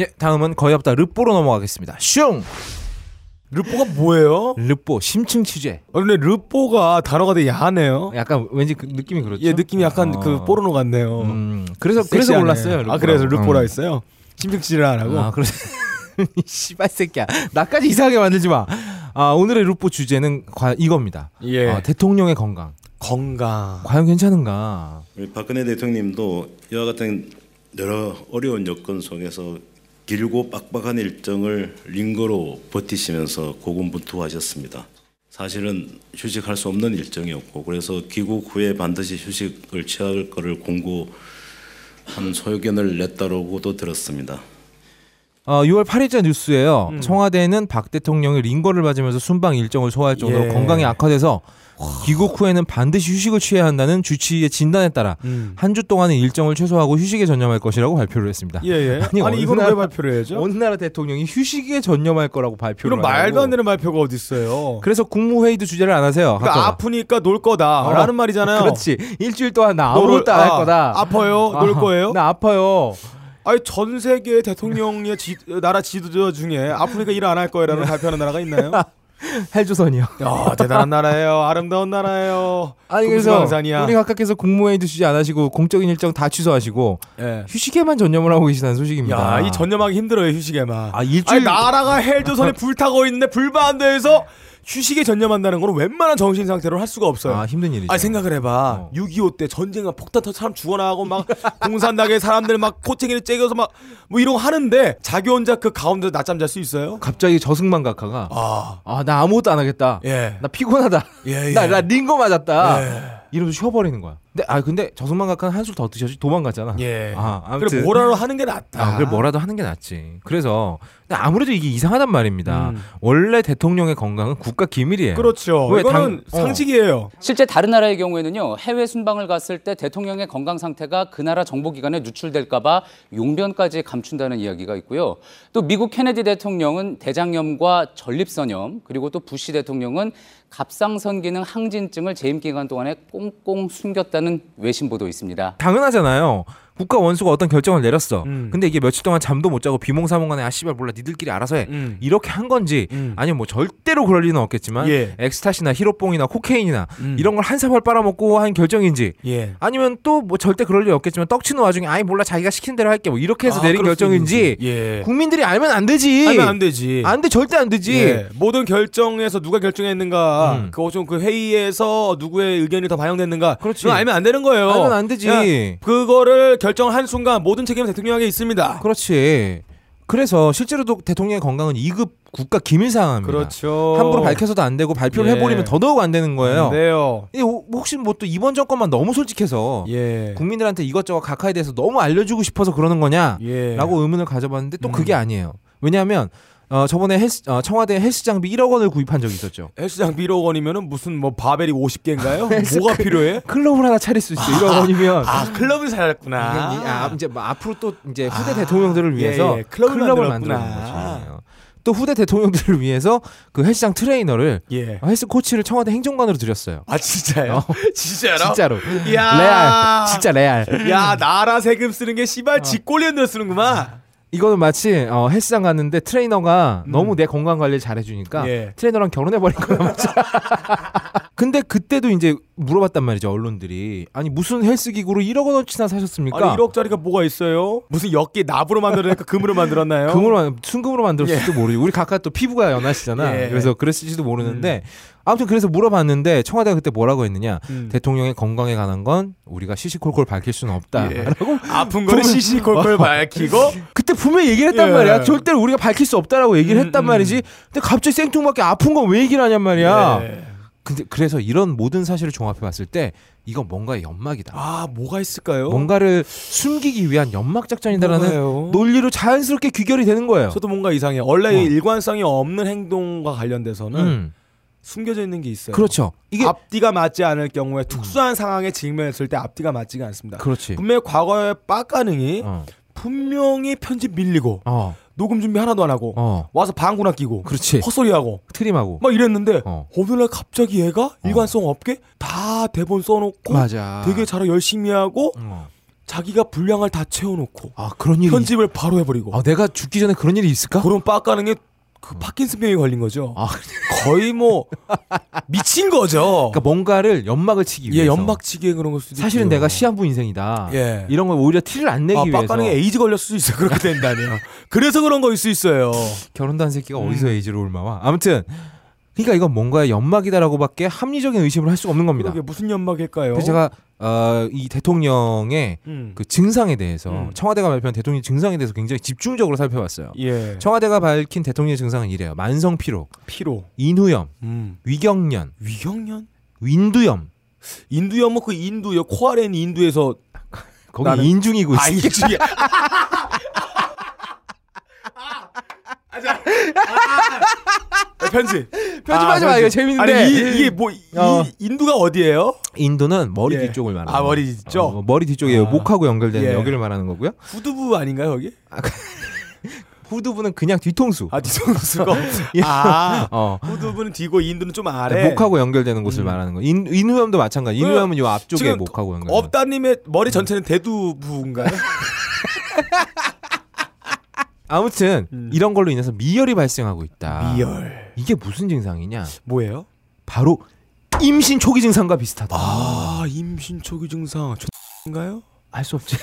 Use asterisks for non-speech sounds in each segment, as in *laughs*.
예, 다음은 거의 없다 르뽀로 넘어가겠습니다. 슝! 르뽀가 뭐예요? 르뽀 심층 취재. 어, 근데 르뽀가 단어가 되게 야하네요. 약간 왠지 그 느낌이 그렇죠. 예, 느낌이 약간 어. 그 포르노 같네요. 음, 그래서 그래서 섹시하네. 몰랐어요. 아, 르뽀라고. 그래서 르뽀라 음. 했어요. 심층치를 안 하고. 아, 그래서 이 *laughs* 씨발 새끼야. 나까지 이상하게 만들지 마. 아, 오늘의 르뽀 주제는 과, 이겁니다. 예. 아, 대통령의 건강. 건강. 과연 괜찮은가? 박근혜 대통령님도 이와 같은 여러 어려운 여건 속에서 길고 빡빡한 일정을 링거로 버티시면서 고군분투하셨습니다. 사실은 휴식할 수 없는 일정이었고 그래서 귀국 후에 반드시 휴식을 취할 것을 공고한 소견을 냈다고도 들었습니다. 어, 6월 8일자 뉴스에요. 음. 청와대는 박 대통령이 링거를 맞으면서 순방 일정을 소화할 정도로 예. 건강이 악화돼서 귀국 후에는 반드시 휴식을 취해야 한다는 주치의의 진단에 따라 음. 한주 동안은 일정을 최소화하고 휴식에 전념할 것이라고 발표를 했습니다. 예, 예. *laughs* 아니, 아니, 이건 왜 발표를 해야죠? 어느 나라 대통령이 휴식에 전념할 거라고 발표를 이런 말도 안. 되는 발표가 어디 있어요? 그래서 국무회의도 주제를 안 하세요. 그러니까. 아프니까 놀 거다라는 말이잖아요. 그렇지. 일주일 동안 나 아무것도 안할 아, 거다. 아파요? 놀 아, 거예요? 나 아파요. 아니 전 세계 대통령의 지, 나라 지도자 중에 아프니까 일 안 할 거예라는 발표하는 나라가 있나요? *laughs* *laughs* 헬조선이요. 야 대단한 나라예요. 아름다운 나라예요. 아니 그래서 금수강산이야. 우리 각각께서 주지 안 하시고 공적인 일정 다 취소하시고 예. 휴식에만 전념을 하고 계시다는 소식입니다. 야, 이 전념하기 힘들어요, 휴식에만. 아, 일주일- 아니, 나라가 헬조선에 불타고 있는데 불반대에서 휴식에 전념한다는 거는 웬만한 정신 상태로 할 수가 없어요. 아 힘든 일이죠. 아 생각을 해봐. 어. 6.25 때 전쟁 막 폭탄 터 사람 죽어나가고 막 *laughs* 공산당의 사람들 막 코챙이를 째겨서 막 뭐 이런 거 하는데 자기 혼자 그 가운데 낮잠 잘 수 있어요? 갑자기 저승만 각하가 아, 아 나 아무것도 안 하겠다. 예. 나 피곤하다. 예, *laughs* 예. 나, 나 링거 맞았다. 예. 이러면서 쉬어버리는 거야. 근데 아 근데 저승만 각하는 한술 더 드셔지 도망갔잖아. 예. 아 아무튼 그래 뭐라도 하는 게 낫다. 아, 그래 뭐라도 하는 게 낫지. 그래서 근데 아무래도 이게 이상하단 말입니다. 음. 원래 대통령의 건강은 국가 기밀이에요. 그렇죠. 왜 이거는 당- 어. 상식이에요. 실제 다른 나라의 경우에는요 해외 순방을 갔을 때 대통령의 건강 상태가 그 나라 정보기관에 누출될까 봐 용변까지 감춘다는 이야기가 있고요. 또 미국 케네디 대통령은 대장염과 전립선염 그리고 또 부시 대통령은 갑상선 기능 항진증을 재임 기간 동안에 꽁꽁 숨겼다는 외신 보도 있습니다. 당연하잖아요. 국가 원수가 어떤 결정을 내렸어. 음. 근데 이게 며칠 동안 잠도 못 자고 비몽사몽간에 아 씨발 몰라 니들끼리 알아서 해. 음. 이렇게 한 건지 음. 아니면 뭐 절대로 그럴 리는 없겠지만 예. 엑스타시나 히로뽕이나 코케인이나 음. 이런 걸 한 사발 빨아먹고 한 결정인지 예. 아니면 또 뭐 절대 그럴 리 없겠지만 떡치는 와중에 아이 몰라 자기가 시킨 대로 할게 뭐 이렇게 해서 아, 내린 결정인지. 예. 국민들이 알면 안 되지. 하면 안 되지. 안 돼, 절대 안 되지. 예. 모든 결정에서 누가 결정했는가, 음. 그거 좀 그 회의에서 누구의 의견이 더 반영됐는가, 그렇지. 알면 안 되는 거예요. 알면 안 되지. 야, 그거를 결정한 순간 모든 책임은 대통령에게 있습니다. 그렇지. 그래서 실제로도 대통령의 건강은 2급 국가 기밀 사항입니다. 그렇죠. 함부로 밝혀서도 안 되고 발표를 예. 해버리면 더더욱 안 되는 거예요. 네요. 혹시 뭐 또 이번 정권만 너무 솔직해서 예. 국민들한테 이것저것 각하에 대해서 너무 알려주고 싶어서 그러는 거냐라고 예. 의문을 가져봤는데 또 음. 그게 아니에요. 왜냐하면 어, 저번에 헬스, 어, 청와대 헬스 장비 1억 원을 구입한 적이 있었죠. 헬스장 1억 원이면은 무슨 뭐 바벨이 50개인가요? *laughs* 뭐가 필요해? 클럽을 하나 차릴 수 있어. 1억 원이면. 아, 클럽을 살았구나. 아, 이제 뭐 앞으로 또 이제 후대 대통령들을 위해서 예, 예. 클럽을 클럽을 만들었구나. 만들어 거죠. 또 후대 대통령들을 위해서 그 헬스장 트레이너를 예. 헬스 코치를 청와대 행정관으로 들였어요. 아, 진짜요? *laughs* 진짜로? 진짜로. 야. 레알. 진짜 레알. 야, 나라 세금 쓰는 게 씨발 쥐꼬리 흔들어 쓰는구만. 이거는 마치 어, 헬스장 갔는데 트레이너가 너무 내 건강 관리를 잘해주니까 음. 예. 트레이너랑 결혼해버린 거야. 맞죠? *laughs* 근데 그때도 이제 물어봤단 말이죠 언론들이 아니 무슨 헬스 기구로 1억 원어치나 사셨습니까? 아니 1억짜리가 뭐가 있어요? 무슨 역기 납으로 만들었나 금으로 만들었나요? 금으로 만- 순금으로 만들었을지도 모르지. 우리 각하 또 피부가 연하시잖아. 예. 그래서 그랬을지도 모르는데 아무튼 그래서 물어봤는데 청와대가 그때 뭐라고 했느냐? 음. 대통령의 건강에 관한 건 우리가 시시콜콜 밝힐 수는 없다. 예. 라고 아픈 거를 시시콜콜 밝히고 *laughs* 그때 분명히 얘기를 했단 예. 말이야. 절대로 우리가 밝힐 수 없다라고 얘기를 음, 했단 음. 말이지. 근데 갑자기 생뚱맞게 아픈 건 왜 얘기를 하냔 말이야. 예. 근데 그래서 이런 모든 사실을 종합해 봤을 때 이건 뭔가의 연막이다. 아 뭐가 있을까요? 뭔가를 숨기기 위한 연막 작전이다라는 뭔가요? 논리로 자연스럽게 귀결이 되는 거예요. 저도 뭔가 이상해. 원래 어. 일관성이 없는 행동과 관련돼서는 음. 숨겨져 있는 게 있어요. 그렇죠. 이게 앞뒤가 맞지 않을 경우에 특수한 상황에 직면했을 때 앞뒤가 맞지가 않습니다. 그렇지. 분명히 과거의 빡가능이 어. 분명히 편집 밀리고 어. 녹음 준비 하나도 안 하고 어. 와서 방구나 끼고 그렇지. 헛소리하고 트림하고. 막 이랬는데 어. 오늘날 갑자기 얘가 일관성 없게 다 대본 써놓고 맞아. 되게 잘 열심히 하고 어. 자기가 분량을 다 채워놓고 아 그런 일이. 편집을 바로 해버리고 아 내가 죽기 전에 그런 일이 있을까? 그런 빡가는 게 그 파킨슨병에 걸린 거죠. 아 거의 뭐 *laughs* 미친 거죠. 그러니까 뭔가를 연막을 치기 예, 위해서. 연막 치기에 그런 걸 수도 사실은 있고요. 내가 시한부 인생이다. 예. 이런 걸 오히려 티를 안 내기 아, 위해서 빡가는 게 에이즈 걸렸을 수 있어요. 그렇게 된다면. *laughs* 그래서 그런 거일 수 있어요. 결혼도 한 새끼가 음. 어디서 에이즈로 옮아와. 아무튼 그러니까 이건 뭔가의 연막이다라고밖에 합리적인 의심을 할 수가 없는 겁니다. 그게 무슨 연막일까요? 제가 어, 이 대통령의 음. 그 증상에 대해서 음. 청와대가 발표한 대통령 증상에 대해서 굉장히 집중적으로 살펴봤어요. 예. 청와대가 밝힌 대통령의 증상은 이래요. 만성 피로, 피로. 인후염, 음. 위경련, 위경련? 인두염. 인두염 뭐그 인두요. 있는 인두에서 거기 나는- 인중이고 아 있어. 이 중에. 아, 편집. 편집하지 아, 마. 이거. 재밌는데. 아니 이, 이게 뭐 이, 어. 인두가 어디예요? 인도는 머리 예. 뒤쪽을 말하는 아, 거예요. 머리 뒤쪽? 어, 머리 뒤쪽이에요. 아. 목하고 연결되는 예. 여기를 말하는 거고요. 후두부 아닌가요 거기? *laughs* 후두부는 그냥 뒤통수. 아 뒤통수가. *laughs* 예. 아 어. 후두부는 뒤고 인두는 좀 아래. 목하고 연결되는 곳을 음. 말하는 거. 인, 인후염도 마찬가지. 인후염은 요 앞쪽에 목하고 연결. 업다님의 머리 전체는 대두부인가요? *laughs* 아무튼 음. 이런 걸로 인해서 미열이 발생하고 있다. 미열. 이게 무슨 증상이냐? 뭐예요? 바로 임신 초기 증상과 비슷하다. 아 임신 초기 증상. 인가요? 알 수 없지.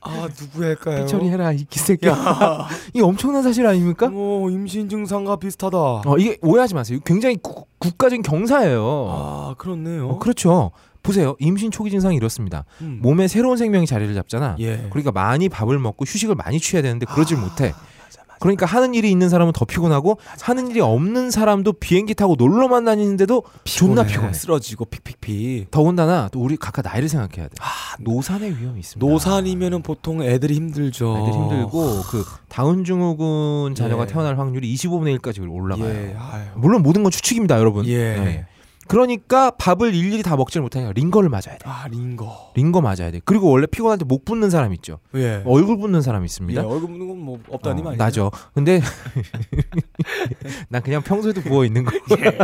아 누구일까요? *laughs* 처리해라 이 기새끼야. 야, *laughs* 이 엄청난 사실 아닙니까? 어, 임신 증상과 비슷하다. 어 이게 오해하지 마세요. 굉장히 구- 국가적인 경사예요. 아 그렇네요. 어, 그렇죠. 보세요. 임신 초기 증상이 이렇습니다. 음. 몸에 새로운 생명이 자리를 잡잖아. 예. 그러니까 많이 밥을 먹고 휴식을 많이 취해야 되는데 그러질 아, 못해. 맞아, 맞아. 그러니까 하는 일이 있는 사람은 더 피곤하고 하는 일이 없는 사람도 비행기 타고 놀러만 다니는데도 존나 피곤해. 쓰러지고 픽픽픽. 더군다나 또 우리 각각 나이를 생각해야 돼. 노산의 위험이 있습니다. 노산이면은 보통 애들이 힘들죠. 애들 힘들고 그 다운 증후군 자녀가 예. 태어날 확률이 25분의 1까지 올라가요. 예. 물론 모든 건 추측입니다, 여러분. 예. 네. 그러니까 밥을 일일이 다 먹지를 못하니까 링거를 맞아야 돼. 아 링거. 링거 맞아야 돼. 그리고 원래 피곤할 때 목 붓는 사람 있죠. 예. 얼굴 붓는 사람 예. 있습니다. 얼굴 묻는 건 뭐 없다님 어, 아니에요? 나죠. 근데 *laughs* 난 그냥 평소에도 부어 있는 거. *laughs* 예.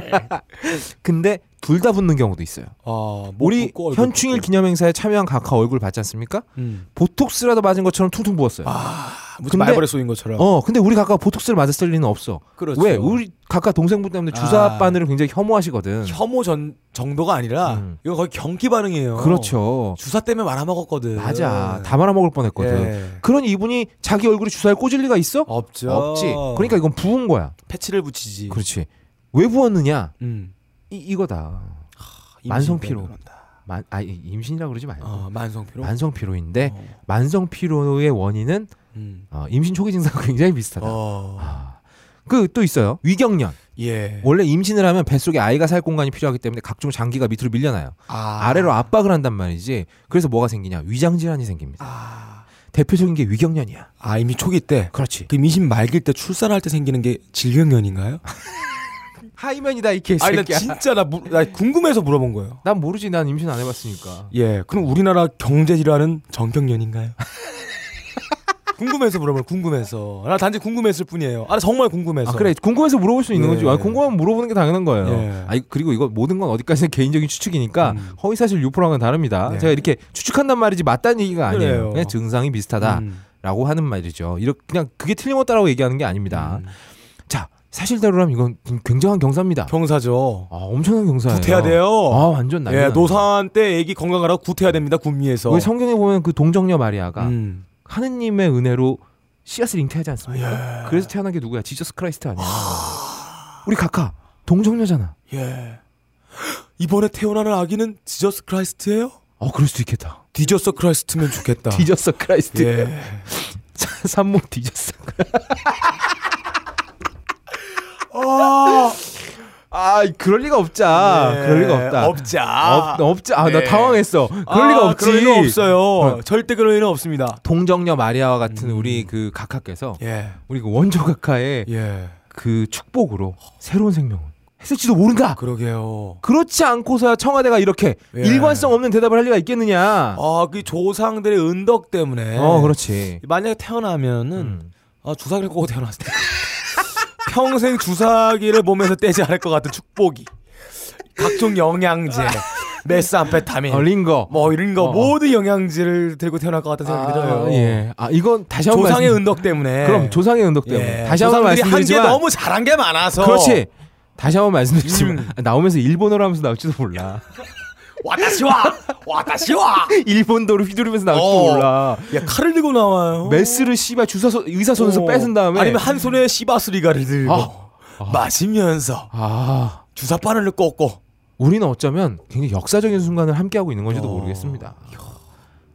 근데 둘 다 붓는 경우도 있어요. 아, 목 우리 현충일 붓고. 기념 행사에 참여한 각하 얼굴 봤지 않습니까? 음. 보톡스라도 맞은 것처럼 퉁퉁 부었어요. 아, 무슨 근데- 말벌에 쏘인 것처럼. 어, 근데 우리 각하 보톡스를 맞았을 리는 없어. 그렇죠. 왜? 우리 각하 동생분 때문에 주사 아. 바늘을 굉장히 혐오하시거든. 혐오 전 정도가 아니라 음. 이거 거의 경기 반응이에요. 그렇죠. 주사 때문에 말아먹었거든. 맞아. 다 말아먹을 뻔했거든. 예. 그러니 이분이 자기 얼굴에 주사를 꽂을 리가 있어? 없죠. 없지. 그러니까 이건 부은 거야. 패치를 붙이지. 그렇지. 왜 부었느냐? 음. 이, 이거다. 임신 만성 때문에 피로. 그런다. 만, 아, 이- 임신이라 그러지 말고. 어, 만성 피로. 만성 피로인데 어. 만성 피로의 원인은 음. 어, 임신 초기 증상과 굉장히 비슷하다. 어. 아. 그또 있어요. 위경련. 예. 원래 임신을 하면 뱃속에 아이가 살 공간이 필요하기 때문에 각종 장기가 밑으로 밀려나요. 아. 아래로 압박을 한단 말이지. 그래서 뭐가 생기냐? 위장 질환이 생깁니다. 아. 대표적인 게 위경련이야. 아, 이미 초기 때. 그렇지. 그 임신 말기일 때 출산할 때 생기는 게 질경련인가요? *laughs* 하이면이다 이 아니 나. 진짜 나, 무, 나 궁금해서 물어본 거예요. 난 모르지. 난 임신 안 해봤으니까. 예, 그럼 우리나라 경제 질환은 정경련인가요? *laughs* 궁금해서 물어본 궁금해서. 나 단지 궁금했을 뿐이에요. 아, 나 정말 궁금해서. 아 그래 궁금해서 물어볼 수 있는 예. 거지. 아, 궁금하면 물어보는 게 당연한 거예요. 예. 아니 그리고 이거 모든 건 어디까지나 개인적인 추측이니까 음. 허위 사실 유포랑은 다릅니다. 네. 제가 이렇게 추측한단 말이지 맞다는 얘기가 아니에요. 그래요. 그냥 증상이 비슷하다라고 음. 하는 말이죠. 이렇게 그냥 그게 틀림없다라고 얘기하는 게 아닙니다. 음. 자 사실대로라면 이건 굉장한 경사입니다. 경사죠. 아 엄청난 경사예요. 굿해야 돼요. 아 완전 난리 예. 노산 때 애기 건강하라고 굿해야 됩니다. 군미에서. 왜 성경에 보면 그 동정녀 마리아가 음. 하느님의 은혜로 씨앗을 잉태하지 않습니까? 예. 그래서 태어난 게 누구야? Jesus Christ 아니야? 우리 각하 동정녀잖아. 예. 이번에 태어나는 아기는 Jesus Christ예요? 어 그럴 수도 있겠다. Jesus Christ면 좋겠다. *laughs* Jesus Christ. 예. *laughs* 산모 Jesus. 아, 아 그럴 리가 없자. 예. 그럴 리가 없다. 없자. 없, 없자. 아, 나 네. 당황했어. 그럴 아, 리가 없지. 그럴 리가 없어요. 어. 절대 그럴 리는 없습니다. 동정녀 마리아와 같은 음. 우리 그 각하께서 예. 우리 그 원조 각하의 예. 그 축복으로 새로운 생명을 했을지도 모른다. 그러게요. 그렇지 않고서야 청와대가 이렇게 예. 일관성 없는 대답을 할 리가 있겠느냐. 아, 그 조상들의 은덕 때문에. 어, 그렇지. 만약에 태어나면은 음. 아, 주사기를 꼬고 태어났을 때 *laughs* 평생 주사기를 몸에서 떼지 않을 것 같은 축복이. 각종 영양제, 메스암페타민, 어, 링거. 뭐 이런 거 어. 모든 영양제를 들고 태어날 것 같은 생각이 들어요. 아, 예. 아 이건 다시 한번 조상의 말씀- 은덕 때문에. 그럼 조상의 은덕 때문에 예. 다시 한번 조상들이 한게 말씀드리지만 너무 잘한 게 많아서. 그렇지. 다시 한번 말씀드리지만 음. 나오면서 일본어로 하면서 나올지도 몰라. *laughs* 와다시와, 와다시와. 일본도로 휘두르면서 나올지도 어. 몰라. 야 칼을 들고 나와요. 메스를 씨발 주사 소 의사 손에서 어. 뺏은 다음에 아니면 한 손에 시바스리가를 들고 아. 마시면서 아 주사 바늘을 꽂고. 우리는 어쩌면 굉장히 역사적인 순간을 함께하고 있는 건지도 어. 모르겠습니다.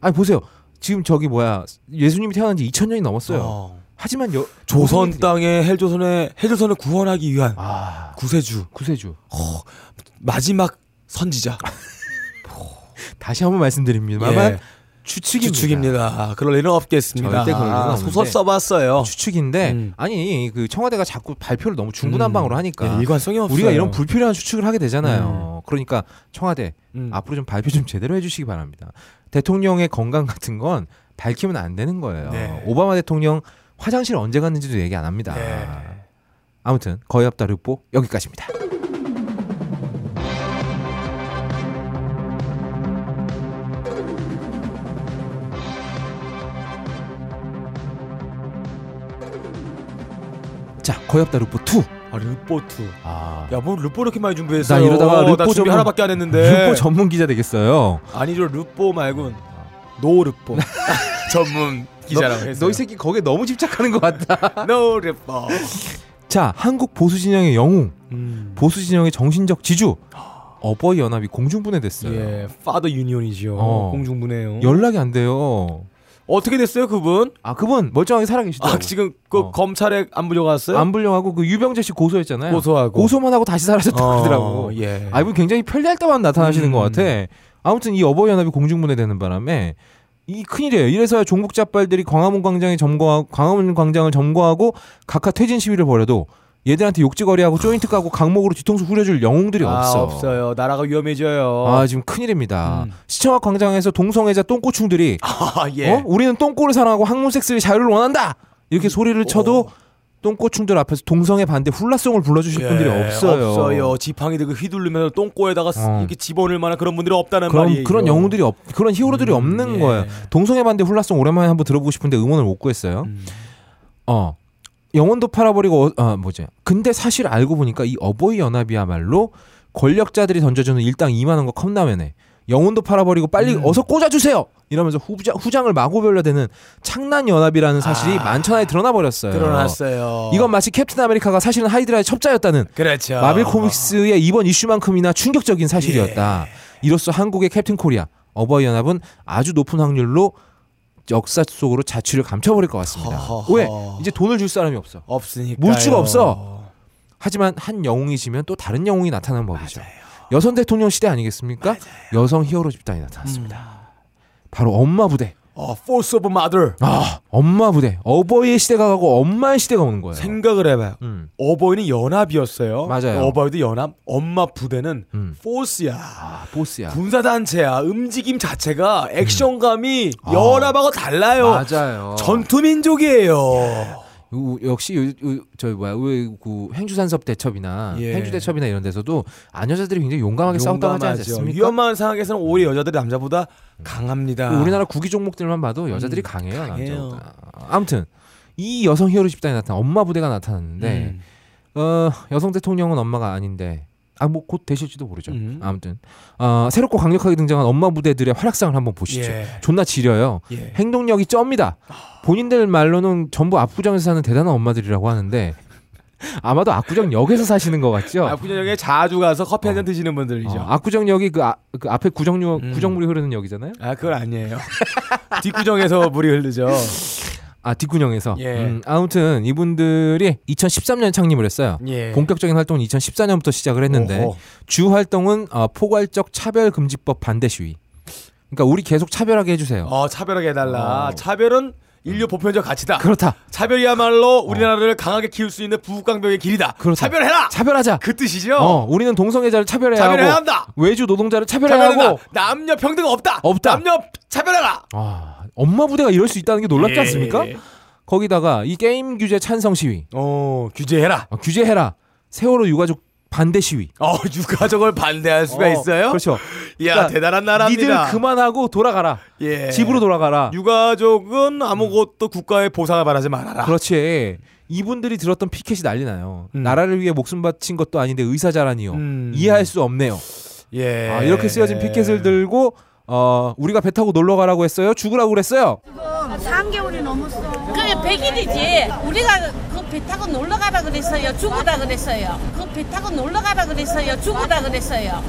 아니 보세요. 지금 저기 뭐야 예수님이 태어난 지 2000년이 넘었어요. 어. 하지만 여, 조선 조선인들이- 땅에 헬조선의 헬조선을 구원하기 위한 아 구세주 구세주 마지막 선지자 *laughs* 다시 한번 말씀드립니다만 예. 추측입니다. 추측입니다. 그럴 일은 없겠습니다. 절대 그럴 일은 아, 없는데. 소설 써봤어요. 추측인데 음. 아니 그 청와대가 자꾸 발표를 너무 중구난방으로 하니까 예, 일관성이 없어요. 우리가 이런 불필요한 추측을 하게 되잖아요. 그러니까 청와대 음. 앞으로 좀 발표 좀 제대로 해주시기 바랍니다. 대통령의 건강 같은 건 밝히면 안 되는 거예요. 네. 오바마 대통령 화장실 언제 갔는지도 얘기 안 합니다. 네. 아무튼 거의 없다 르뽀 여기까지입니다. 자, 거의 없다 르뽀 2. 아, 르포트. 아, 야, 뭐 르포 이렇게 많이 준비했어? 나 이러다가 르포 나 준비 전문- 하나밖에 안 했는데. 르뽀 전문 기자 되겠어요. 아니죠, 르포 말곤 no 르포 *laughs* 전문 기자라고 했어요. 너 이 새끼 거기에 너무 집착하는 것 같다. *laughs* no 르포. 자, 한국 보수 진영의 영웅, 음. 보수 진영의 정신적 지주, 어버이 연합이 공중분해됐어요. 예, 파더 유니온이죠. 어. 공중분해요. 연락이 안 돼요. 어떻게 됐어요, 그분? 아, 그분 멀쩡하게 살아계시더라고. 아, 지금 그 어. 검찰에 안 불려갔어요? 안 불려하고 그 유병재 씨 고소했잖아요. 고소하고. 고소만 하고 다시 사라졌다고 어, 하더라고. 예. 아, 이분 굉장히 편리할 때만 나타나시는 음. 것 같아. 아무튼 이 어버이 연합이 공중분해되는 바람에 이 큰일이에요. 이래서야 종북 잡발들이 광화문 광장에 점거하고 광화문 광장을 점거하고 각하 퇴진 시위를 벌여도 얘들한테 욕지거리하고 조인트 까고 강목으로 뒤통수 후려줄 영웅들이 아, 없어. 없어요. 나라가 위험해져요. 아 지금 큰일입니다. 음. 시청 앞 광장에서 동성애자 똥꼬충들이 *laughs* 아, 예. 어? 우리는 똥꼬를 사랑하고 학문 섹스의 자유를 원한다. 이렇게 소리를 쳐도 똥꼬충들 앞에서 동성애 반대 훌라송을 불러주실 예, 분들이 없어요. 없어요. 지팡이 들고 휘둘르면서 똥꼬에다가 어. 이렇게 집어넣을 만한 그런 분들이 없다는 그런 말이에요. 그런 영웅들이 없 그런 히어로들이 음, 없는 예. 거예요. 동성애 반대 훌라송 오랜만에 한번 들어보고 싶은데 음원을 못 구했어요. 음. 어 영혼도 팔아버리고 어, 아 뭐지? 근데 사실 알고 보니까 이 어버이 연합이야말로 권력자들이 던져주는 일당 2만 원과 컵라면에 영혼도 팔아버리고 빨리 음. 어서 꽂아주세요. 이러면서 후장, 후장을 마구 벌려대는 창남 연합이라는 사실이 아. 만천하에 드러나 버렸어요. 드러났어요. 이건 마치 캡틴 아메리카가 사실은 하이드라의 첩자였다는 그렇죠. 마블 코믹스의 이번 이슈만큼이나 충격적인 사실이었다. 이로써 한국의 캡틴 코리아 어버이 연합은 아주 높은 확률로 역사 속으로 자취를 감춰버릴 것 같습니다. 허허허. 왜? 이제 돈을 줄 사람이 없어. 없으니까 물주가 없어. 하지만 한 영웅이 지면 또 다른 영웅이 나타나는 법이죠. 여성 대통령 시대 아니겠습니까? 여성 히어로 집단이 나타났습니다. 바로 엄마 부대. 어, force of mother. 아, 엄마 부대. 어버이의 시대가 가고 엄마의 시대가 오는 거예요. 생각을 해봐요. 음. 어버이는 연합이었어요. 맞아요. 어버이도 연합. 엄마 부대는 음. force야. 아, 보스야. 군사 단체야. 움직임 자체가 액션감이 아. 연합하고 달라요. 맞아요. 전투 민족이에요. 요- 역시 요, 요, 저 뭐야 왜그 행주산섭 대첩이나 예. 행주 대첩이나 이런 데서도 아녀자들이 굉장히 용감하게 싸웠다고 하지. 않습니까? 위험한 상황에서는 오히려 여자들이 남자보다 강합니다. 우리나라 구기 종목들만 봐도 여자들이 음, 강해요, 강해요. 아무튼 이 여성 히어로 집단이 나타나 엄마 부대가 나타났는데 음. 어, 여성 대통령은 엄마가 아닌데 아 뭐 곧 되실지도 모르죠. 음. 아무튼 어, 새롭고 강력하게 등장한 엄마 부대들의 활약상을 한번 보시죠. 예. 존나 지려요. 예. 행동력이 쩝니다. 본인들 말로는 전부 압구정에서 사는 대단한 엄마들이라고 하는데 *laughs* 아마도 압구정역에서 사시는 것 같죠. 압구정역에 자주 가서 커피 한잔 드시는 분들이죠. 어, 압구정역이 그, 아, 그 앞에 구정역 음. 구정물이 흐르는 역이잖아요. 아, 그건 아니에요. *laughs* 뒷구정에서 물이 흐르죠. *laughs* 아 뒷구녕에서. 예. 음, 아무튼 이분들이 2013년 창립을 했어요. 예. 본격적인 활동은 2014년부터 시작을 했는데 오호. 주 활동은 어, 포괄적 차별 금지법 반대 시위. 그러니까 우리 계속 차별하게 해주세요. 어, 차별하게 해달라. 어. 차별은 인류 보편적 가치다. 그렇다. 차별이야말로 우리나라를 강하게 키울 수 있는 부국강병의 길이다. 그렇다. 차별해라. 차별하자. 그 뜻이죠. 어, 우리는 동성애자를 차별해야 차별해야 하고 한다. 외주 노동자를 차별해야 차별해야 하고. 남녀 평등 없다. 없다. 남녀 차별해라. 아, 엄마 부대가 이럴 수 있다는 게 놀랍지 예. 않습니까? 거기다가 이 게임 규제 찬성 시위, 어, 규제해라. 어, 규제해라. 세월호 유가족 반대 시위. 어, 유가족을 반대할 수가 어, 있어요? 그렇죠. 야 대단한 나라입니다. 니들 그만하고 돌아가라. 예. 집으로 돌아가라. 유가족은 아무것도 국가의 보상을 바라지 말아라. 그렇지. 이분들이 들었던 피켓이 난리 나요. 음. 나라를 위해 목숨 바친 것도 아닌데 의사 자라니요. 음. 이해할 수 없네요. 예. 아, 이렇게 쓰여진 피켓을 들고 어, 우리가 배 타고 놀러 가라고 했어요. 죽으라고 그랬어요. 3개월이 넘었어. 그게 100일이지. 우리가 그 배 타고 놀러 가라 그랬어요. 죽으라 그랬어요. 그 배 타고 놀러 가라 그랬어요. 죽으라 그랬어요.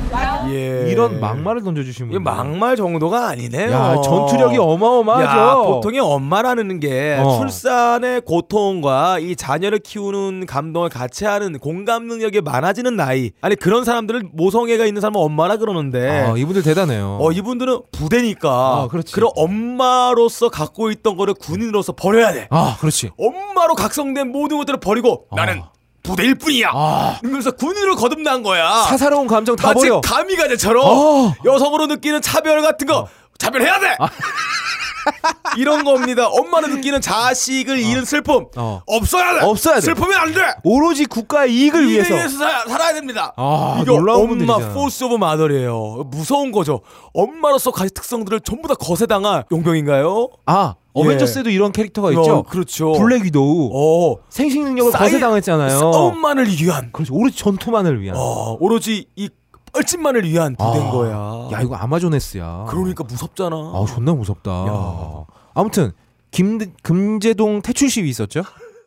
예. 이런 막말을 던져주시면 이게 막말 정도가 아니네요. 야 전투력이 어마어마하죠. 야, 보통의 엄마라는 게 어. 출산의 고통과 이 자녀를 키우는 감동을 같이 하는 공감 능력이 많아지는 나이. 아니 그런 사람들을 모성애가 있는 사람은 엄마라 그러는데 아, 이분들 대단해요. 어 이분들은 부대니까 아, 그렇지. 런 엄마로서 갖고 있던 거를 군인으로서 버려야 돼. 아, 그렇지. 엄마로 각성된 모든 것들을 버리고 나는 부대일 뿐이야. 아. 이러면서 군인으로 거듭난 거야. 사사로운 감정 다 마치 버려. 가미가제처럼 어. 여성으로 느끼는 차별 같은 거 차별해야 돼. *laughs* 이런 겁니다. 엄마는 느끼는 자식을 잃은 슬픔 어. 없어야 돼. 없어야 돼. 슬프면 안 돼. 오로지 국가의 이익을 위해서. 위해서 사- 살아야 됩니다. 아, 이게 놀라운 엄마 분들이잖아. force of mother이에요. 무서운 거죠. 엄마로서 가진 특성들을 전부 다 거세당한 용병인가요? 아, 어벤져스에도 이런 캐릭터가 있죠. 어, 그렇죠. 블랙 위도우. 어, 생식 능력을 사이- 거세당했잖아요. 싸움만을 위한 그렇지. 오로지 전투만을 위한. 어, 오로지 이 뻘짓만을 위한 부대인 아, 거야. 야, 이거 아마존에스야. 그러니까 무섭잖아. 아, 존나 무섭다. 야. 아무튼 김 김재동 퇴출 시위 있었죠?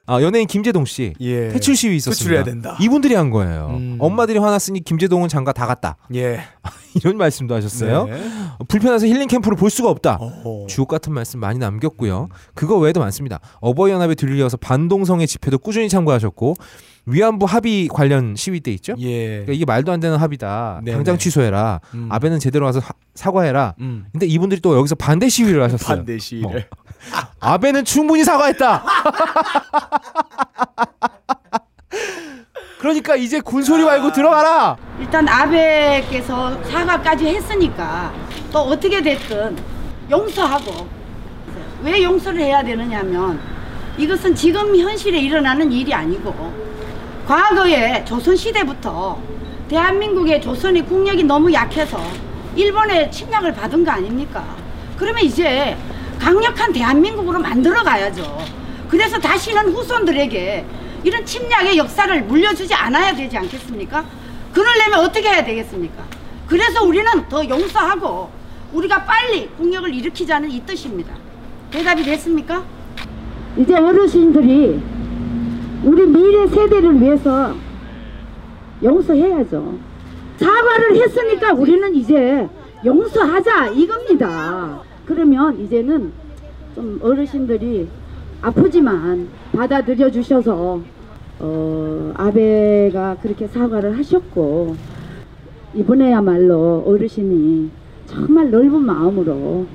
아, 연예인 김재동 씨. 예. 퇴출 시위 있었습니다. 퇴출해야 된다. 이분들이 한 거예요. 음. 엄마들이 화났으니 김재동은 장가 다 갔다. 예. *laughs* 이런 말씀도 하셨어요. 네. 불편해서 힐링 캠프를 볼 수가 없다. 어허. 주옥 같은 말씀 많이 남겼고요. 그거 외에도 많습니다. 어버이 연합에 들려서 반동성의 집회도 꾸준히 참가하셨고 위안부 합의 관련 시위 때 있죠. 예. 그러니까 이게 말도 안 되는 합의다. 네네. 당장 취소해라. 음. 아베는 제대로 와서 하- 사과해라. 음. 근데 이분들이 또 여기서 반대 시위를 하셨어요. 반대 시위를. 아베는 충분히 사과했다. *laughs* 그러니까 이제 군소리 말고 들어가라. 일단 아베께서 사과까지 했으니까 또 어떻게 됐든 용서하고 왜 용서를 해야 되느냐면 이것은 지금 현실에 일어나는 일이 아니고 과거에 조선 시대부터 대한민국의 조선의 국력이 너무 약해서 일본의 침략을 받은 거 아닙니까? 그러면 이제 강력한 대한민국으로 만들어 가야죠. 그래서 다시는 후손들에게 이런 침략의 역사를 물려주지 않아야 되지 않겠습니까? 그러려면 어떻게 해야 되겠습니까? 그래서 우리는 더 용서하고 우리가 빨리 국력을 일으키자는 이 뜻입니다. 대답이 됐습니까? 이제 어르신들이 우리 미래 세대를 위해서 용서해야죠. 사과를 했으니까 우리는 이제 용서하자 이겁니다. 그러면 이제는 좀 어르신들이 아프지만 받아들여 주셔서 어, 아베가 그렇게 사과를 하셨고 이번에야말로 어르신이 정말 넓은 마음으로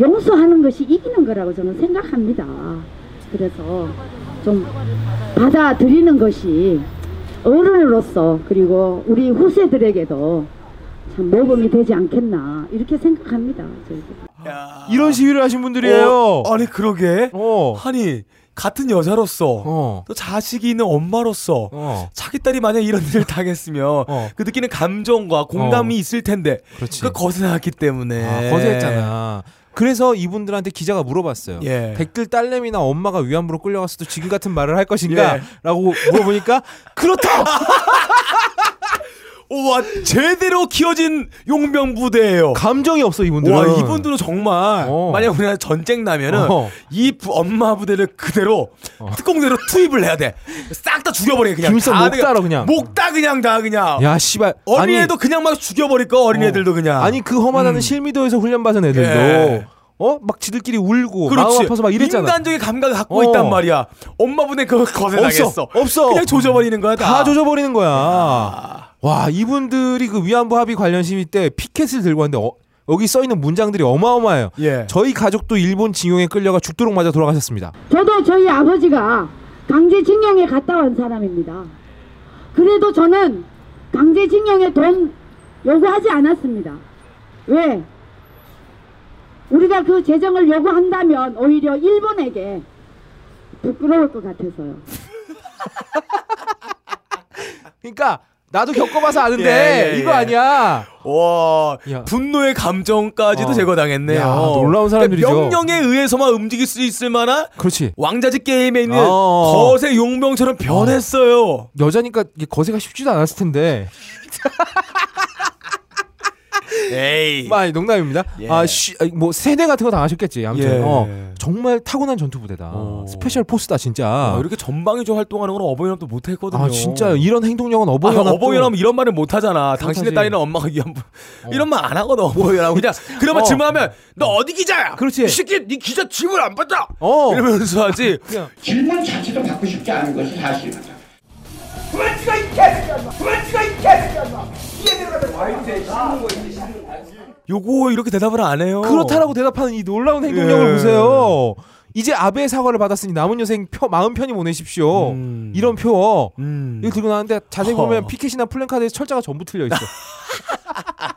용서하는 것이 이기는 거라고 저는 생각합니다. 그래서 좀 받아들이는 것이 어른으로서 그리고 우리 후세들에게도 참 모범이 되지 않겠나 이렇게 생각합니다. 야. 이런 시위를 하신 분들이에요. 어, 아니 그러게. 어. 아니 같은 여자로서 어. 또 자식이 있는 엄마로서 어. 자기 딸이 만약 이런 일을 당했으면 어. 그 느끼는 감정과 공감이 어. 있을 텐데 그렇지. 그 거세놨기 때문에 아, 거세했잖아. 그래서 이분들한테 기자가 물어봤어요. 예. 백들 딸내미나 엄마가 위안부로 끌려갔어도 지금 같은 말을 할 것인가? 예. 라고 물어보니까 그렇다. *laughs* 와 제대로 키워진 용병 부대예요. 감정이 없어 이분들은. 와 이분들은 정말 어. 만약 우리나라 전쟁 나면은 어. 이 부- 엄마 부대를 그대로 특공대로 투입을 해야 돼. 싹 다 죽여버려 그냥. 김일성 다 목따로 그냥. 목다 그냥 다 그냥. 야 씨발. 어린애도 그냥 막 죽여버릴 거 어린애들도 그냥. 아니 그 험한하는 음. 실미도에서 훈련 받은 애들도 예. 어 막 지들끼리 울고 그렇지. 마음 아파서 막 이랬잖아. 인간적인 감각을 갖고 어. 있단 말이야. 엄마 분의 그거 거세당했어. 없어. 없어. 그냥 조져버리는 거야 다. 다 조져버리는 거야. 와 이분들이 그 위안부 합의 관련 시위 때 피켓을 들고 왔는데 어, 여기 써 있는 문장들이 어마어마해요. 예. 저희 가족도 일본 징용에 끌려가 죽도록 맞아 돌아가셨습니다. 저도 저희 아버지가 강제징용에 갔다 온 사람입니다. 그래도 저는 강제징용에 돈 요구하지 않았습니다. 왜? 우리가 그 재정을 요구한다면 오히려 일본에게 부끄러울 것 같아서요. *laughs* 그러니까 나도 겪어봐서 아는데 예, 예, 이거 예. 아니야. 와 야. 분노의 감정까지도 어. 제거당했네요. 야, 놀라운 사람들이죠. 그러니까 명령에 의해서만 움직일 수 있을 만한 그렇지. 왕자직 게임에 있는 어. 거세 용병처럼 변했어요. 여자니까 이게 거세가 쉽지도 않았을 텐데. *laughs* 에이. 마 농담입니다. 예. 아, 쉬, 뭐 세뇌 같은 거 당하셨겠지. 아무튼 예. 어, 정말 타고난 전투 부대다. 어. special force다 진짜. 아, 이렇게 전방위적 활동하는 건 어버이날도 못 했거든요. 아 진짜 이런 행동력은 어버이 아, 연합 어버이연합 이런 말은 못 하잖아. 당신의. 딸이나 엄마가 위한 분 이런 말 안 하거든 어버이연합 그냥 *laughs* 그러면 어. 질문하면 너 어디 기자야? 그렇지. 이 새끼 네 기자 질문 안 받아. 어. 이러면서 하지. *laughs* 그냥 질문 자체도 받고 싶지 않은 것이 사실입니다. 요거 이렇게 대답을 안 해요. 그렇다라고 대답하는 이 놀라운 행동력을 예. 보세요. 이제 아베의 사과를 받았으니 남은 여생 표, 마음 편히 보내십시오. 음. 이런 표. 음. 이거 들고 나왔는데 자세히 허. 보면 피켓이나 플랜카드에 철자가 전부 틀려 있어. *laughs*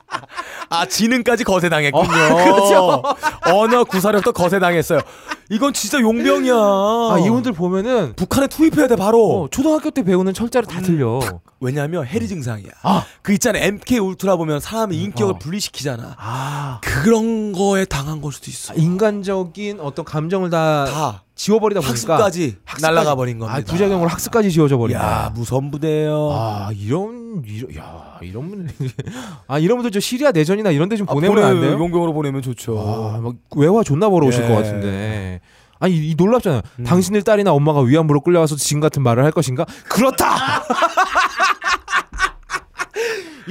아 지능까지 거세당했군요. 어, 그렇죠. *laughs* 언어 구사력도 거세당했어요. 이건 진짜 용병이야. 아 이분들 보면은 북한에 투입해야 돼 바로. 어, 초등학교 때 배우는 철자를 다 틀려. 왜냐하면 해리 증상이야. 아. 그 있잖아 MK 울트라 보면 사람의 인격을 어. 분리시키잖아. 아 그런 거에 당한 걸 수도 있어. 인간적인 어떤 감정을 다, 다 지워버리다 보니까 학습까지 날아가 버린 겁니다. 아, 부작용으로 학습까지 지워져 버린다. 야 무서운 부대예요. 아 이런 이런 야 이런 분들 아 이런 분들 저 시리아 내전이나 이런 데좀 아, 보내면 안. 돼요? 용병으로 보내면 좋죠. 아, 막 외화 존나 벌어오실 예. 것 같은데. 아니 이 놀랍잖아요. 음. 당신들 딸이나 엄마가 위안부로 끌려와서 지금 같은 말을 할 것인가? 그렇다. *laughs*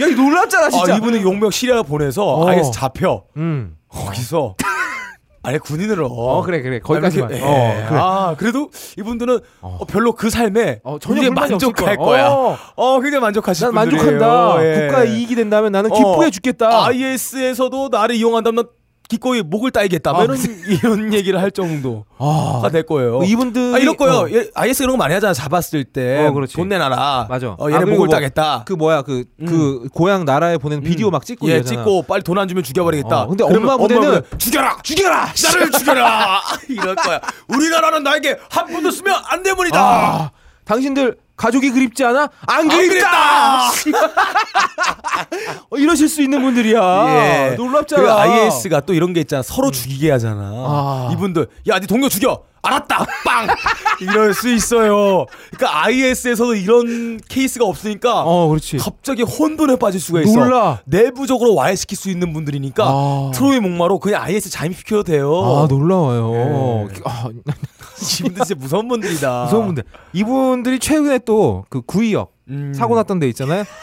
야, 이 놀랍잖아 진짜. 아, 이분은 용병 시리아 보내서 어. IS 잡혀 음. 거기서 아니 군인으로. 어 그래 그래 거기까지만. 아니, 어 예. 그래. 아 그래도 이분들은 어. 어, 별로 그 삶에 어, 전혀 만족할 거야. 어. 어, 굉장히 만족하실 난 분들이에요. 만족한다. 예. 국가에 이익이 된다면 나는 기쁘게 어. 죽겠다. IS에서도 나를 이용한다면 기꺼이 목을 따이겠다. 뭐 아, 이런 이런 *laughs* 얘기를 할 정도가 아, 될 거예요. 이분들이 아, 이럴 거예요. 어. 예, IS 이런 거 많이 하잖아. 잡았을 때. 어, 그렇지. 돈 내놔라. 맞아. 어, 얘네 아, 목을 뭐 따겠다. 그 뭐야 그그 고향 나라에 보내는 비디오 막 찍고 예, 이러잖아. 찍고 빨리 돈 안 주면 죽여버리겠다. 어, 근데 엄마 부대는 죽여라, 죽여라, 나를 죽여라. *laughs* 이럴 거야. 우리나라는 나에게 한 푼도 쓰면 안 되문이다. 아, 당신들 가족이 그립지 않아? 안 그립다. *laughs* 어, 이러실 수 있는 분들이야. 놀랍잖아. 그 IS가 또 이런 게 있잖아. 서로 죽이게 하잖아. 아. 이분들 야, 네 동료 죽여. 알았다. 빵. *laughs* 이럴 수 있어요. 그러니까 IS에서도 이런 케이스가 없으니까 어, 그렇지. 갑자기 혼돈에 빠질 수가 있어. 놀라. 내부적으로 와해시킬 수 있는 분들이니까 아. 트로이 목마로 그냥 IS 잠입시켜도 돼요. 아 놀라워요. 예. 아, *laughs* 이분들 진짜 무서운 분들이다. 무서운 분들. 이분들이 최근에 또 그 구의역 음. 사고 났던 데 있잖아요. *laughs*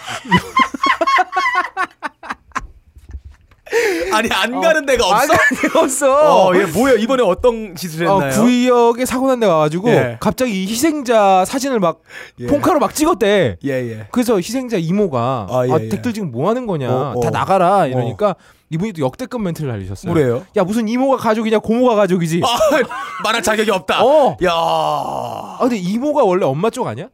아니 안 가는 데가 없어. 없어. 어, 얘 뭐야 이번에 어떤 짓을 어, 했나요? 구의역에 사고 난데 와가지고 예. 갑자기 이 희생자 사진을 막 예. 폰카로 막 찍었대. 예 예. 그래서 희생자 이모가 아, 아, 예, 예. 댁들 지금 뭐 하는 거냐 어, 어. 다 나가라 이러니까 이분이 또 역대급 멘트를 날리셨어요. 뭐래요? 야 무슨 이모가 가족이냐 고모가 가족이지. 아, *laughs* 말할 자격이 없다. 어. 야. 아 근데 이모가 원래 엄마 쪽 아니야?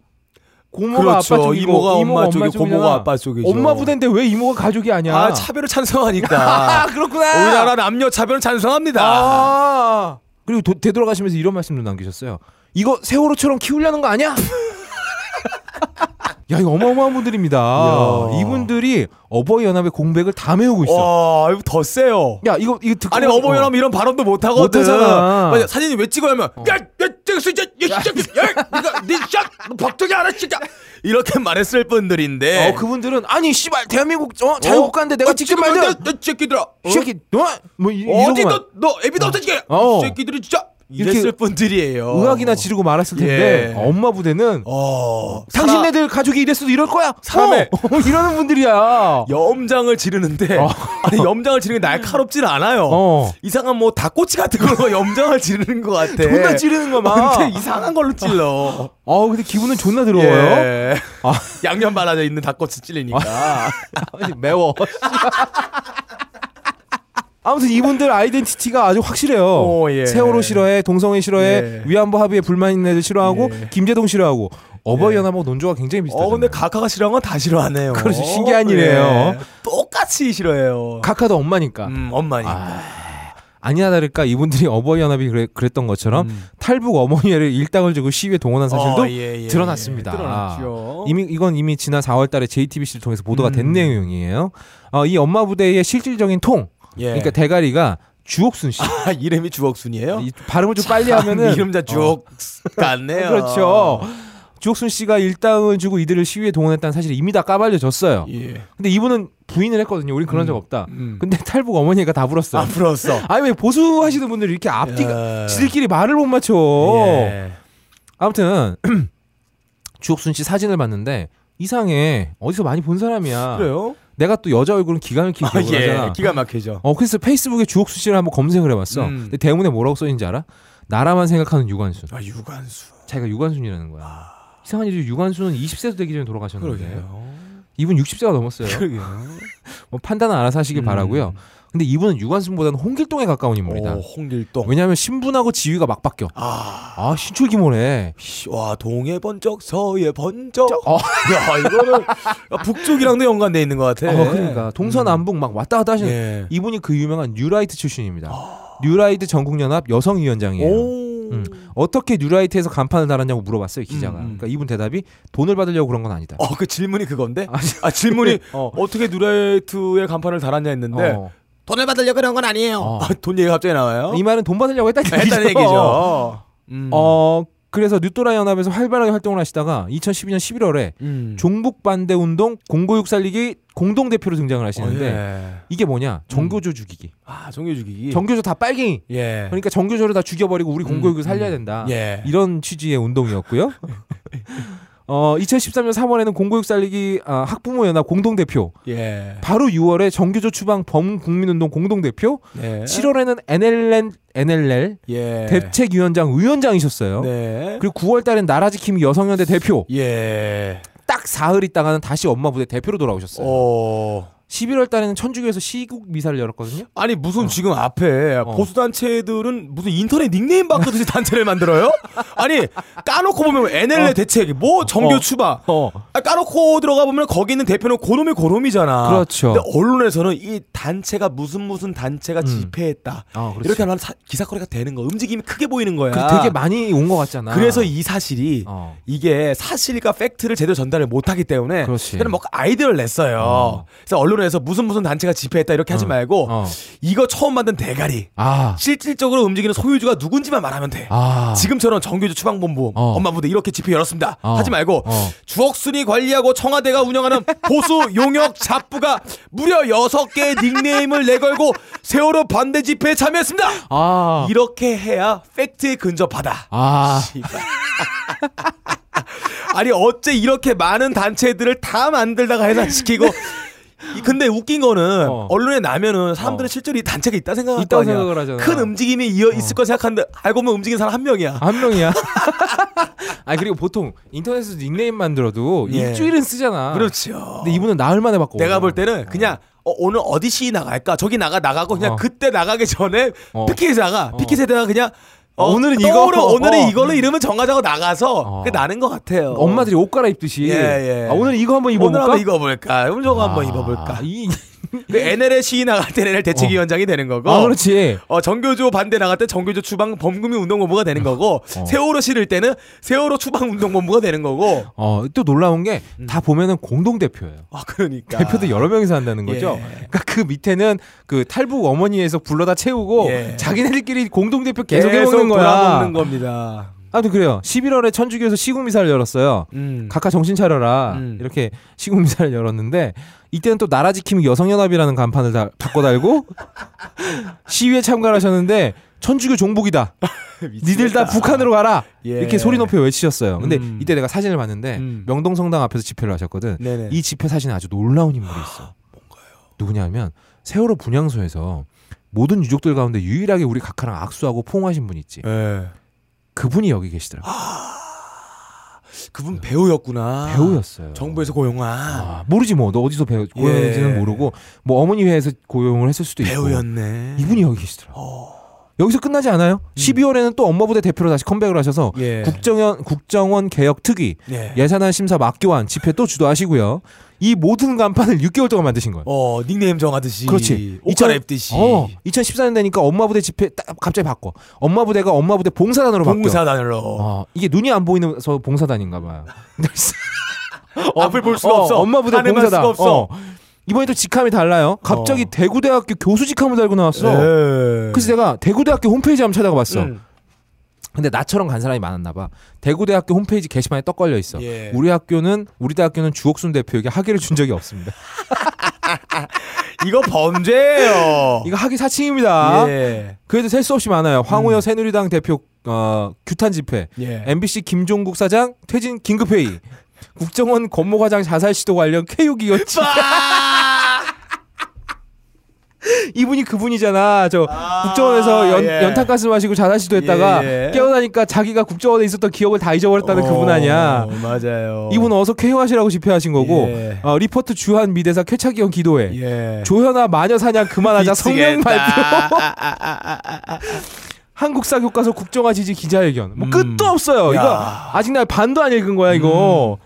고모가 그렇죠. 아빠 쪽이고 이모가 엄마 쪽이. 고모가 아빠 쪽이죠. 엄마 부대인데 왜 이모가 가족이 아니야? 아 차별을 찬성하니까. *laughs* 아, 그렇구나. 우리나라 남녀 차별을 찬성합니다. 아 그리고 도- 되돌아가시면서 이런 말씀도 남기셨어요. 이거 세월호처럼 키우려는 거 아니야? *laughs* 야 이거 어마어마한 분들입니다. 이야. 이분들이 어버이 연합의 공백을 다 메우고 있어. 와, 이거 더 세요. 야 이거 이거 듣고 아니 어버이 연합 이런 발언도 못 하거든. 못하잖아. 맞아, 사진이 왜 찍어야면 야, 야, 저기서 이제 야, 진짜, 야, 네가 네샷 박정희 알아 진짜 이렇게 말했을 분들인데. 어 그분들은 아니 씨발 대한민국 어, 자유국가인데 내가 직접 말든 너 새끼들아. 어? 이 새끼 너뭐 어디 이러고만 너너 애비도 없어지게. 어. 이 새끼들이 진짜 이랬을 분들이에요. 의학이나 지르고 말았을 텐데 예. 엄마 부대는 어. 당신네들 가족이 이랬어도 이럴 거야. 사람의- 어, 이러는 분들이야. 염장을 지르는데 어. 아니 염장을 지르는 게 날카롭진 않아요. 어. 이상한 뭐 닭꼬치 같은 걸로 *laughs* 염장을 지르는 것 같아. 존나 찌르는 거 막. 근데 이상한 걸로 찔러. 어 근데 기분은 존나 들어요. 예. 아. 양념 발라져 있는 닭꼬치 찔리니까. *laughs* 아니, 매워. *laughs* 아무튼 이분들 아이덴티티가 아주 확실해요. 오, 예. 세월호 싫어해, 동성애 싫어해, 예. 위안부 합의에 불만 있는 애들 싫어하고, 예. 김재동 싫어하고, 어버이 연합하고 논조가 굉장히 비슷하잖아요. 어 근데 카카가 싫어한 건 다 싫어하네요. 그렇죠. 신기한 일이에요. 예. 똑같이 싫어해요. 카카도 엄마니까. 음 엄마니까. 아, 아니나 다를까 이분들이 어버이 연합이 그래, 그랬던 것처럼 탈북 어머니를 일당을 주고 시위에 동원한 사실도 어, 예, 예, 드러났습니다. 예. 이미 이건 이미 지난 4월달에 JTBC를 통해서 보도가 된 음. 내용이에요. 어, 이 엄마 부대의 실질적인 통, 예. 그러니까 대가리가 주옥순 씨. 아, *laughs* 이름이 주옥순이에요? 이 발음을 좀 빨리 참, 하면은 *laughs* 이름 자 주옥 같네요. 그렇죠. 주옥순 씨가 일당을 주고 이들을 시위에 동원했다는 사실이 이미 다 까발려졌어요. 예. 근데 이분은 부인을 했거든요. 우린 그런 적 없다. 음. 근데 탈북 어머니가 다 불었어. 아, 불었어. *laughs* 아니 왜 보수 하시는 분들이 이렇게 앞뒤가 야. 지들끼리 말을 못 맞춰. 예. 아무튼 *clears throat* 주옥순 씨 사진을 봤는데 이상해. 어디서 많이 본 사람이야. 그래요? 내가 또 여자 얼굴은 기가 막히게 아, 기억을 하잖아. 예. 기가 막히죠. 어 그래서 페이스북에 주옥순 씨를 한번 검색을 해봤어. 음. 근데 대문에 뭐라고 써있는지 알아? 나라만 생각하는 유관순. 아, 유관수. 자기가 유관순이라는 거야. 이상한 일이 유관순은 20세도 되기 전에 돌아가셨는데 그러게요. 이분 60세가 넘었어요. 그러게요. 뭐 판단은 알아서 하시길 음. 바라고요. 근데 이분은 유관순보다는 홍길동에 가까운 인물이다. 오, 홍길동. 왜냐하면 신분하고 지위가 막 바뀌어. 아, 아 신출기모네. 씨, 와 동해 번쩍 서해 번쩍. 어. *laughs* 야 이거는 북쪽이랑도 연관돼 있는 것 같아. 어, 그러니까 동서남북 막 왔다 갔다 하시는 예. 이분이 그 유명한 뉴라이트 출신입니다. 뉴라이트 전국연합 여성위원장이에요. 오. 음. 어떻게 뉴라이트에서 간판을 달았냐고 물어봤어요 기자가. 음, 음. 그러니까 이분 대답이 돈을 받으려고 그런 건 아니다. 어, 그 질문이 그건데? 아, 질문이 *laughs* 어. 어. 떻게 뉴라이트에 간판을 달았냐 했는데 어. 돈을 받으려고 그런 건 아니에요. 어. 아, 돈 얘기가 갑자기 나와요? 이 말은 돈 받으려고 했다는 얘기죠. 했다는 얘기죠. *laughs* 음. 어 그래서 뉴토라 연합에서 활발하게 활동을 하시다가 2012년 11월에 음. 종북 반대 운동 공고육 살리기 공동 대표로 등장을 하시는데 어, 예. 이게 뭐냐 정교조 죽이기. 아, 정규 죽이기. 정교조 다 빨갱이. 예. 그러니까 정교조를 다 죽여버리고 우리 공고육을 음, 살려야 음. 된다. 예. 이런 취지의 운동이었고요. *laughs* 어 2013년 3월에는 공고육 살리기 아, 학부모 연합 공동 대표. 예. 바로 6월에 정교조 추방 범국민운동 공동 대표. 네. 7월에는 NLL NLL 예. 대책위원장 위원장이셨어요. 네. 그리고 9월 달엔 나라지킴 여성연대 대표. 예. 딱 사흘 있다가는 다시 엄마 부대 대표로 돌아오셨어요. 어. 11월 달에는 천주교에서 시국 미사를 열었거든요. 아니 무슨 지금 앞에 어. 보수 단체들은 무슨 인터넷 닉네임 바꾸듯이 *laughs* 단체를 만들어요? 아니 까놓고 보면 NLL 대책, 뭐 정교 어. 추방, 어. 아, 까놓고 들어가 보면 거기 있는 대표는 고놈이 고놈이잖아. 그렇죠. 근데 언론에서는 이 단체가 무슨 무슨 단체가 음. 집회했다. 아. 이렇게 하면 사- 기사거리가 되는 거, 움직임이 크게 보이는 거야. 그 되게 많이 온 것 같잖아. 그래서 이 사실이 어. 이게 사실과 팩트를 제대로 전달을 못하기 때문에 그렇지. 저는 뭐 아이디어를 냈어요. 어. 그래서 언론 에서 무슨 무슨 단체가 집회했다 이렇게 하지 어. 말고 어. 이거 처음 만든 대가리 아. 실질적으로 움직이는 소유주가 누군지만 말하면 돼. 아. 지금처럼 정규주 추방본부 어. 엄마 부대 이렇게 집회 열었습니다. 어. 하지 말고 어. 주억순이 관리하고 청와대가 운영하는 *laughs* 보수 용역 잡부가 무려 여섯 개의 닉네임을 내걸고 세월호 반대 집회에 참여했습니다. 아. 이렇게 해야 팩트에 근접하다. 아. *laughs* 아니 어째 이렇게 많은 단체들을 다 만들다가 해산시키고 이- *laughs* 근데 웃긴 거는 어. 언론에 나면은 사람들은 어. 실제로 이 단체가 있다 생각할 아니야. 생각을 하잖아. 큰 움직임이 이어 있을 거 생각하는데 알고 보면 움직이는 사람 한 명이야. 한 명이야. *laughs* 아 그리고 보통 인터넷에서 닉네임 만들어도 예. 일주일은 쓰잖아. 그렇죠. 근데 이분은 나흘 만에 바꿔. 내가 볼 때는 그냥 어, 오늘 어디 시 나갈까? 저기 나가 나가고 그냥 어. 그때 나가기 전에 어. 피켓에 나가. 어. 피켓에 다가 그냥 어, 오늘은 이거. 오늘은 어. 이걸로 이름을 정하자고 나가서 어. 그게 나는 것 같아요. 엄마들이 옷 갈아입듯이. 예, 예. 아, 오늘 이거 한번 오늘 입어볼까? 한번 입어볼까? 오늘 저거 한번 아, 입어볼까? 이... 그 NLL 시위 나갈 때 NLL 대책위원장이 되는 거고. 아 그렇지. 어, 정교조 반대 나갈 때 정교조 추방 범금이 운동본부가 되는 거고 *laughs* 어. 세월호 실을 때는 세월호 추방 운동본부가 되는 거고 어 또 놀라운 게 다 보면은 공동 대표예요. 아 그러니까 대표도 여러 명이서 한다는 거죠. 예. 그러니까 그 밑에는 그 탈북 어머니에서 불러다 채우고 예. 자기네들끼리 공동 대표 계속, 계속 해먹는 거야. 돌아먹는 겁니다. 아무튼 그래요. 11월에 천주교에서 시국 미사를 열었어요. 음. 각하 정신 차려라 음. 이렇게 시국 미사를 열었는데 이때는 또 나라 지킴이 여성연합이라는 간판을 다 바꿔 달고 *laughs* 시위에 참가를 하셨는데 천주교 종북이다. *laughs* 니들 다 북한으로 가라. 예. 이렇게 소리 높여 외치셨어요. 근데 음. 이때 내가 사진을 봤는데 음. 명동성당 앞에서 집회를 하셨거든. 네네. 이 집회 사진에 아주 놀라운 인물이 있어. 뭔가요? 누구냐면 세월호 분향소에서 모든 유족들 가운데 유일하게 우리 각하랑 악수하고 포옹하신 분 있지. 예. 그분이 여기 계시더라고. 요 그분 배우였구나. 배우였어요. 정부에서 고용한 아, 모르지 뭐. 너 어디서 배우 고용했는지는 예. 모르고 뭐 어머니 회에서 고용을 했을 수도 있고. 배우였네. 이분이 여기 계시더라고. 어. 여기서 끝나지 않아요. 12월에는 또 업무부대 대표로 다시 컴백을 하셔서 예. 국정원 국정원 개혁 특위 예. 예산안 심사 막교환 집회 또 주도하시고요. 이 모든 간판을 6개월 동안 만드신 거예요. 어 닉네임 정하듯이. 그렇지. 옷2000 갈아입듯이. 어, 2014년 되니까 엄마 부대 집회 딱 갑자기 바꿔. 엄마 부대가 엄마 부대 봉사단으로 바뀌어. 봉사단으로. 어, 이게 눈이 안 보이면서 봉사단인가 봐요. *laughs* 앞을 볼 수가 어, 없어. 엄마 부대 가늠할 봉사단. 없어. 어. 이번에 또 직함이 달라요. 갑자기 어. 대구대학교 교수 직함을 달고 나왔어. 예. 그래서 내가 대구대학교 홈페이지 한번 찾아가 봤어. 음. 근데 나처럼 간 사람이 많았나 봐. 대구대학교 홈페이지 게시판에 떡 걸려 있어. 예. 우리 학교는 우리 대학교는 주옥순 대표에게 학위를 준 적이 없습니다. *laughs* 이거 범죄예요. 이거 학위 사칭입니다. 예. 그래도 셀 수 없이 많아요. 황우여 새누리당 대표 어, 규탄 집회, 예. MBC 김종국 사장 퇴진 긴급 회의, 국정원 권모과장 자살 시도 관련 쾌유기관 집회. *laughs* 이분이 그분이잖아. 저 국정원에서 연, 예. 연탄가스 마시고 자살 시도했다가 예, 예. 깨어나니까 자기가 국정원에 있었던 기억을 다 잊어버렸다는 그분 아니야. 어, 맞아요. 이분 어서 쾌유하시라고 집회하신 거고 예. 어, 리포트 주한 미대사 쾌차기원 기도회 예. 조현아 마녀 사냥 그만하자 성명. 발표 아, 아, 아, 아, 아, 아. 한국사 교과서 국정화 지지 기자회견 뭐 음. 끝도 없어요 야. 음. 이거 아직 날 반도 안 읽은 거야 이거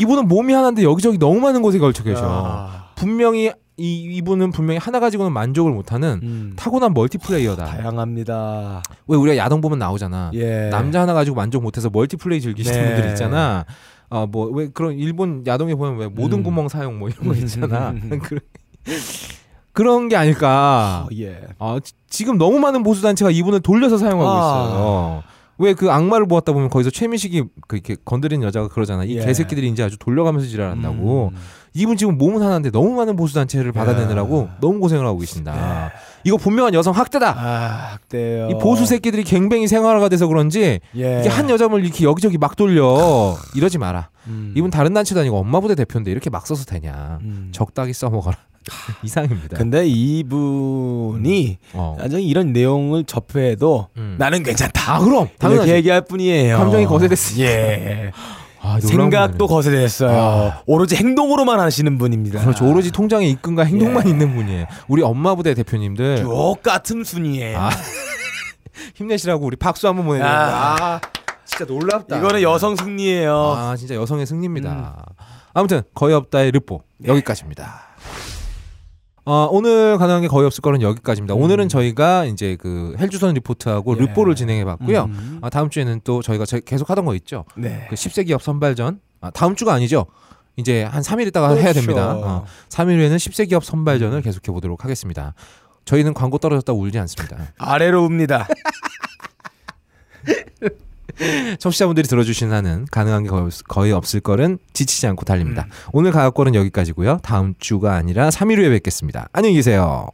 이분은 몸이 하나인데 여기저기 너무 많은 곳에 걸쳐 계셔 야. 분명히 이 이분은 분명히 하나 가지고는 만족을 못하는 음. 타고난 멀티플레이어다 다양합니다. 왜 우리가 야동 보면 나오잖아 예. 남자 하나 가지고 만족 못해서 멀티플레이 즐기시는 네. 분들 있잖아. 아 뭐 왜 그런 일본 야동에 보면 왜 모든 음. 구멍 사용 뭐 이런 거 있잖아. *laughs* 그런- 그런 게 아닐까. 어, 예. 아 지- 지금 너무 많은 보수 단체가 이분을 돌려서 사용하고 아. 있어요. 왜 그 악마를 보았다 보면 거기서 최민식이 그 이렇게 건드린 여자가 그러잖아. 이 예. 개새끼들이 이제 아주 돌려가면서 지랄한다고. 음. 이분 지금 몸은 하나인데 너무 많은 보수 단체를 받아내느라고 너무 고생을 하고 계신다. 이거 분명한 여성 학대다. 아, 학대요. 이 보수 새끼들이 갱뱅이 생활화가 돼서 그런지 예. 이게 한 여자를 이렇게 여기저기 막 돌려 이러지 마라. 음. 이분 다른 단체도 아니고 엄마 부대 대표인데 이렇게 막 써서 되냐? 음. 적당히 써먹어라. *laughs* 이상입니다. 근데 이분이 어. 완전히 이런 내용을 접해도 음. 나는 괜찮다. 아 그럼. 이렇게 얘기할 뿐이에요. 감정이 거세됐으니까. 예. *gasps* 아, 생각도. 거세됐어요. 아. 오로지 행동으로만 하시는 분입니다. 그렇죠. 오로지 통장의 입금과 행동만 예. 있는 분이에요. 우리 엄마 부대 대표님들 쭉 같은 순이에요. 아, *laughs* 힘내시라고 우리 박수 한번 보내드립니다. 아. 아, 진짜 놀랍다. 이거는 여성 승리예요. 아 진짜 여성의 승리입니다. 아무튼 거의 없다의 르포 여기까지입니다. 어, 오늘 가능한 게 거의 없을 거는 여기까지입니다. 오늘은 저희가 이제 그 헬주선 리포트하고 예. 르포를 진행해 봤고요. 음. 아, 다음 주에는 또 저희가 제- 계속 하던 거 있죠. 네. 그 10세 기업 선발전. 아, 다음 주가 아니죠. 이제 한 3일 있다가 해야 그렇죠. 됩니다. 어, 3일 후에는 10세 기업 선발전을 계속해 보도록 하겠습니다. 저희는 광고 떨어졌다 울지 않습니다. 아래로 옵니다. *laughs* *laughs* 청취자분들이 들어주신 한은 가능한 게 거의, 없- 없을 거는 지치지 않고 달립니다. 오늘 가격권은 여기까지고요. 다음 주가 아니라 3일 후에 뵙겠습니다. 안녕히 계세요.